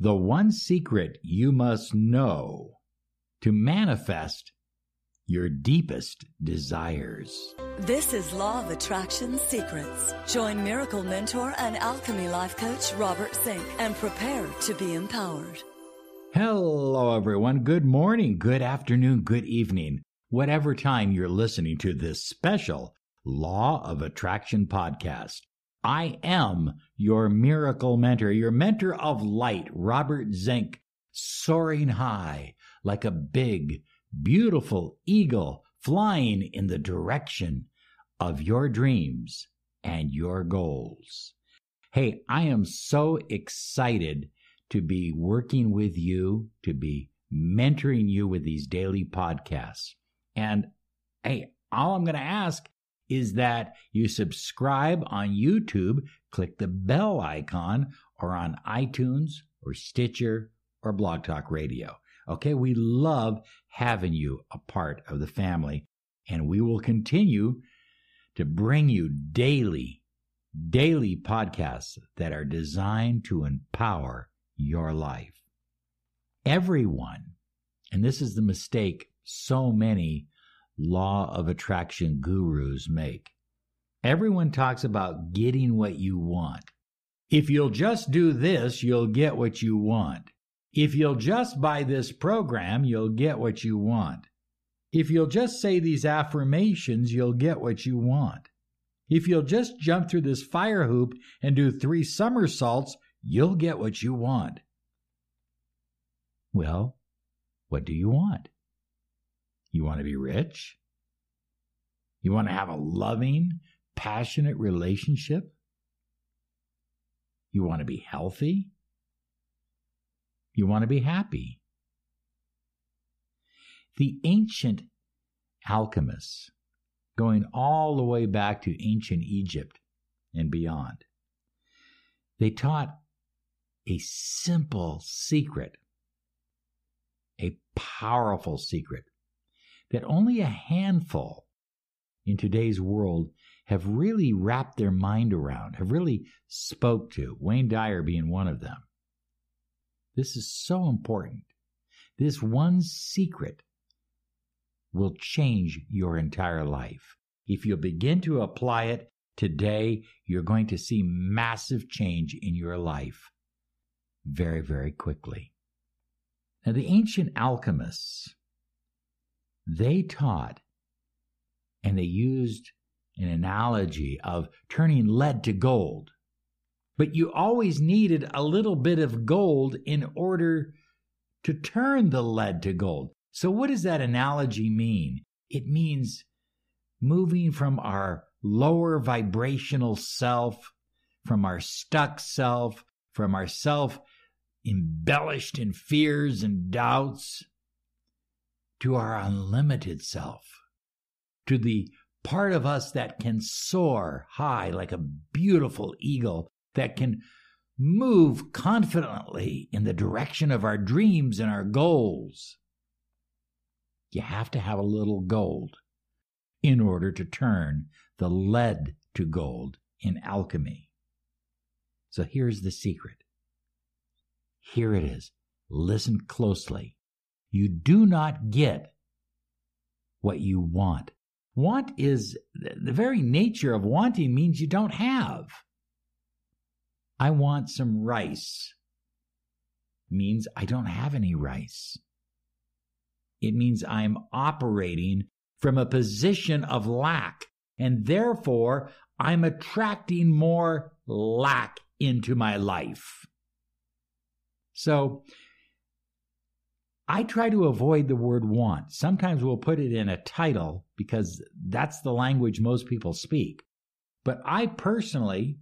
the one secret you must know to manifest your deepest desires. This is Law of Attraction Secrets. Join Miracle Mentor and Alchemy Life Coach Robert Zink and prepare to be empowered. Hello, everyone. Good morning, good afternoon, good evening, whatever time you're listening to this special Law of Attraction podcast. I am your miracle mentor, your mentor of light, Robert Zink, soaring high like a big, beautiful eagle flying in the direction of your dreams and your goals. Hey, I am so excited to be working with you, to be mentoring you with these daily podcasts. And hey, all I'm going to ask is that you subscribe on YouTube, click the bell icon, or on iTunes or Stitcher or Blog Talk Radio. Okay, we love having you a part of the family, and we will continue to bring you daily, daily podcasts that are designed to empower your life. Everyone, and this is the mistake so many law of attraction gurus make. Everyone talks about getting what you want. If you'll just do this, you'll get what you want. If you'll just buy this program, you'll get what you want. If you'll just say these affirmations, you'll get what you want. If you'll just jump through this fire hoop and do three somersaults, you'll get what you want. Well, what do you want? You want to be rich? You want to have a loving, passionate relationship? You want to be healthy? You want to be happy? The ancient alchemists, going all the way back to ancient Egypt and beyond, they taught a simple secret, a powerful secret that only a handful in today's world have really wrapped their mind around, have really spoke to, Wayne Dyer being one of them. This is so important. This one secret will change your entire life. If you begin to apply it today, you're going to see massive change in your life very, very quickly. Now, the ancient alchemists they taught and they used an analogy of turning lead to gold. But you always needed a little bit of gold in order to turn the lead to gold. So, what does that analogy mean? It means moving from our lower vibrational self, from our stuck self, from our self embellished in fears and doubts, to our unlimited self, to the part of us that can soar high like a beautiful eagle, that can move confidently in the direction of our dreams and our goals. You have to have a little gold in order to turn the lead to gold in alchemy. So here's the secret. Here it is. Listen closely you do not get what you want. Want is the very nature of wanting means you don't have. I want some rice means I don't have any rice. It means I'm operating from a position of lack, and therefore I'm attracting more lack into my life. So I try to avoid the word want. Sometimes we'll put it in a title because that's the language most people speak. But I personally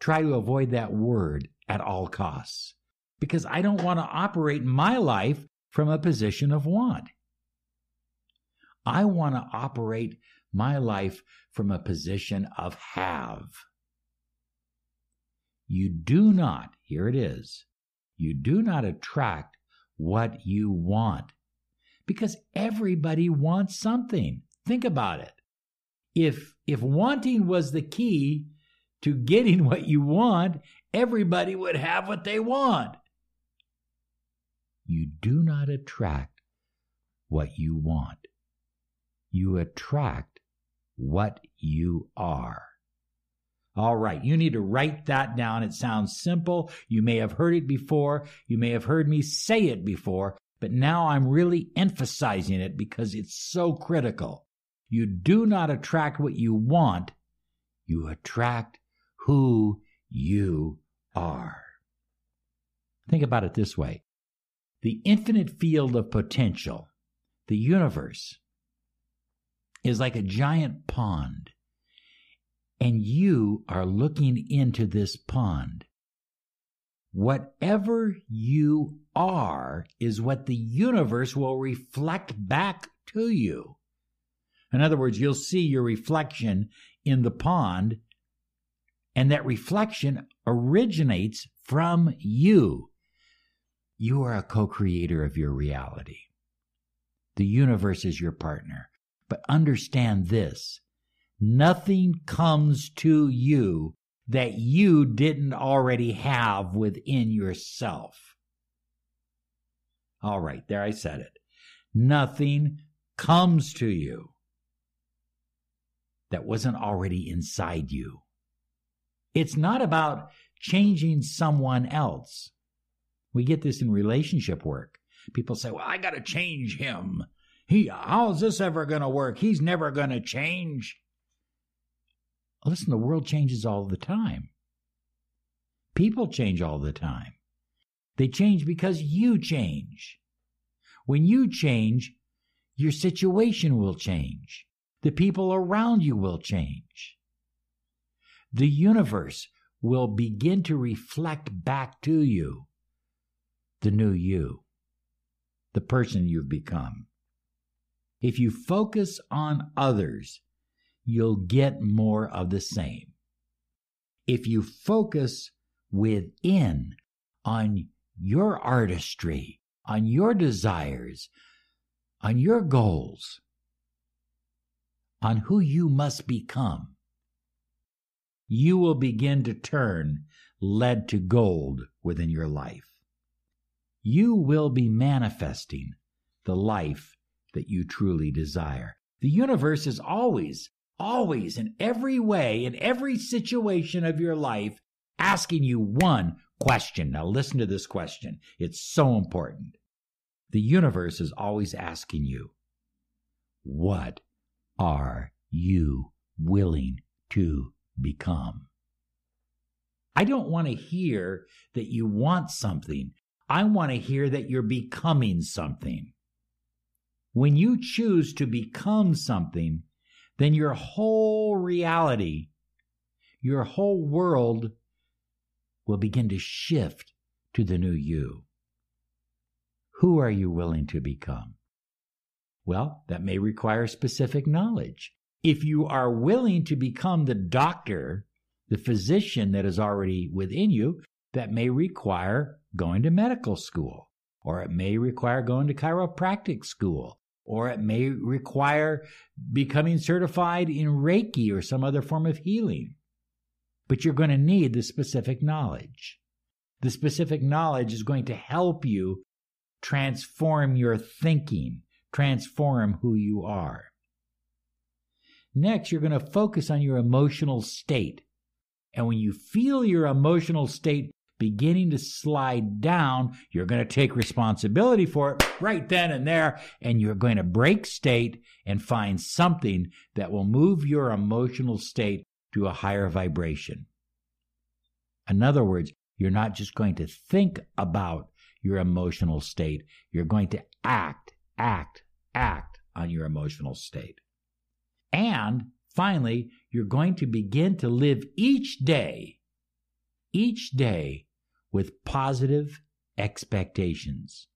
try to avoid that word at all costs because I don't want to operate my life from a position of want. I want to operate my life from a position of have. You do not, here it is, you do not attract what you want. Because everybody wants something. Think about it. If if wanting was the key to getting what you want, everybody would have what they want. You do not attract what you want. You attract what you are. All right, you need to write that down. It sounds simple. You may have heard it before. You may have heard me say it before, but now I'm really emphasizing it because it's so critical. You do not attract what you want, you attract who you are. Think about it this way the infinite field of potential, the universe, is like a giant pond and you are looking into this pond. Whatever you are is what the universe will reflect back to you. In other words, you'll see your reflection in the pond, and that reflection originates from you. You are a co creator of your reality. The universe is your partner. But understand this Nothing comes to you that you didn't already have within yourself. All right, there I said it. Nothing comes to you that wasn't already inside you. It's not about changing someone else. We get this in relationship work. People say, "Well, I got to change him. He how's this ever going to work? He's never going to change." Listen, the world changes all the time. People change all the time. They change because you change. When you change, your situation will change. The people around you will change. The universe will begin to reflect back to you the new you, the person you've become. If you focus on others you'll get more of the same. If you focus within on your artistry, on your desires, on your goals, on who you must become, you will begin to turn lead to gold within your life. You will be manifesting the life that you truly desire. The universe is always always, in every way, in every situation of your life, asking you one question. Now, listen to this question. It's so important. The universe is always asking you, What are you willing to become? I don't want to hear that you want something. I want to hear that you're becoming something. When you choose to become something, then your whole reality, your whole world will begin to shift to the new you. Who are you willing to become? Well, that may require specific knowledge. If you are willing to become the doctor, the physician that is already within you, that may require going to medical school, or it may require going to chiropractic school, or it may require becoming certified in Reiki or some other form of healing. But you're going to need the specific knowledge. The specific knowledge is going to help you transform your thinking, transform who you are. Next, you're going to focus on your emotional state. And when you feel your emotional state beginning to slide down, you're going to take responsibility for it right then and there, and you're going to break state and find something that will move your emotional state to a higher vibration. In other words, you're not just going to think about your emotional state, you're going to act, act, act on your emotional state. And finally, you're going to begin to live each day, each day with positive expectations.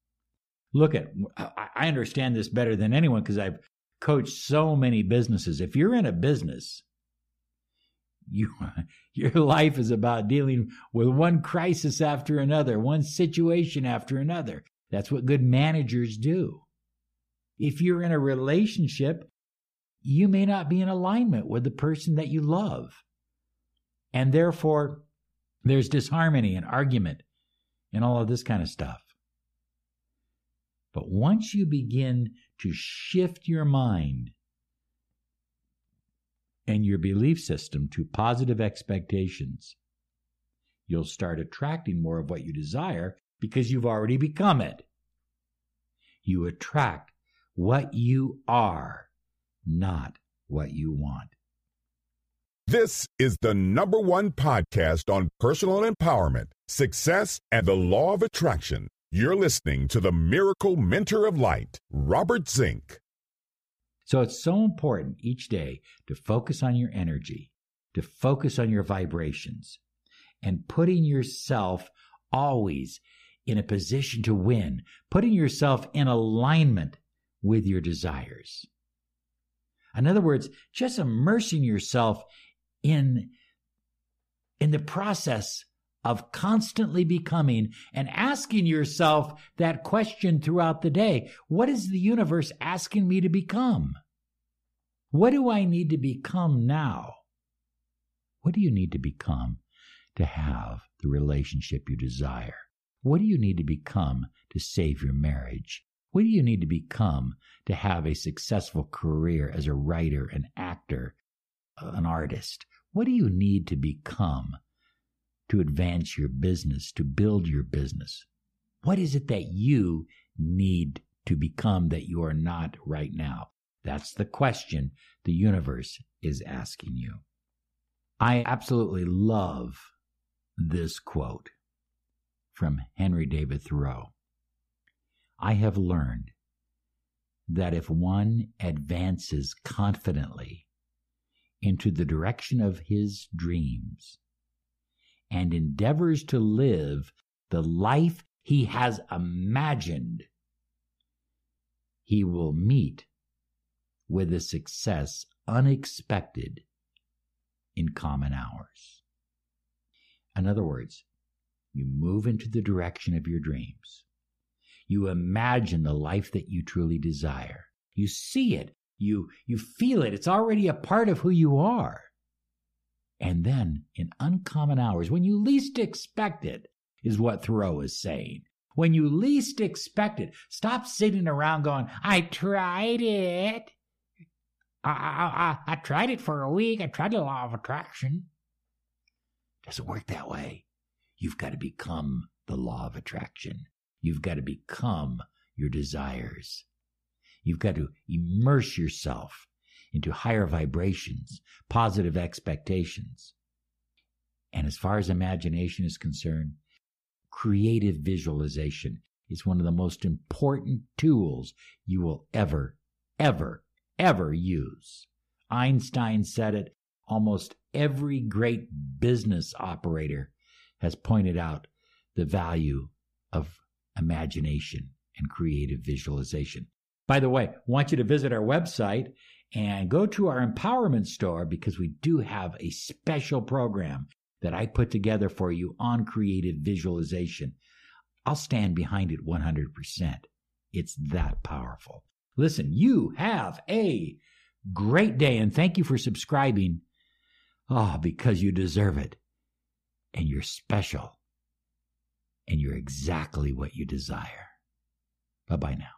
Look at, I understand this better than anyone because I've coached so many businesses. If you're in a business, you, your life is about dealing with one crisis after another, one situation after another. That's what good managers do. If you're in a relationship, you may not be in alignment with the person that you love. And therefore, There's disharmony and argument and all of this kind of stuff. But once you begin to shift your mind and your belief system to positive expectations, you'll start attracting more of what you desire because you've already become it. You attract what you are, not what you want. This is the number one podcast on personal empowerment, success, and the law of attraction. You're listening to the Miracle Mentor of Light, Robert Zink. So it's so important each day to focus on your energy, to focus on your vibrations, and putting yourself always in a position to win, putting yourself in alignment with your desires. In other words, just immersing yourself in, in the process of constantly becoming and asking yourself that question throughout the day. What is the universe asking me to become? What do I need to become now? What do you need to become to have the relationship you desire? What do you need to become to save your marriage? What do you need to become to have a successful career as a writer, an actor, an artist? What do you need to become to advance your business, to build your business? What is it that you need to become that you are not right now? That's the question the universe is asking you. I absolutely love this quote from Henry David Thoreau. I have learned that if one advances confidently into the direction of his dreams and endeavors to live the life he has imagined, he will meet with a success unexpected in common hours. In other words, you move into the direction of your dreams. You imagine the life that you truly desire. You see it. You, you feel it. It's already a part of who you are. And then, in uncommon hours, when you least expect it, is what Thoreau is saying. When you least expect it, stop sitting around going, I tried it. I, I, I, I tried it for a week. I tried the law of attraction. Doesn't work that way. You've got to become the law of attraction. You've got to become your desires. You've got to immerse yourself into higher vibrations, positive expectations. And as far as imagination is concerned, creative visualization is one of the most important tools you will ever, ever, ever use. Einstein said it. Almost every great business operator has pointed out the value of imagination and creative visualization. By the way, I want you to visit our website and go to our empowerment store because we do have a special program that I put together for you on creative visualization. I'll stand behind it 100%. It's that powerful. Listen, you have a great day and thank you for subscribing. Oh, because you deserve it. And you're special. And you're exactly what you desire. Bye bye now.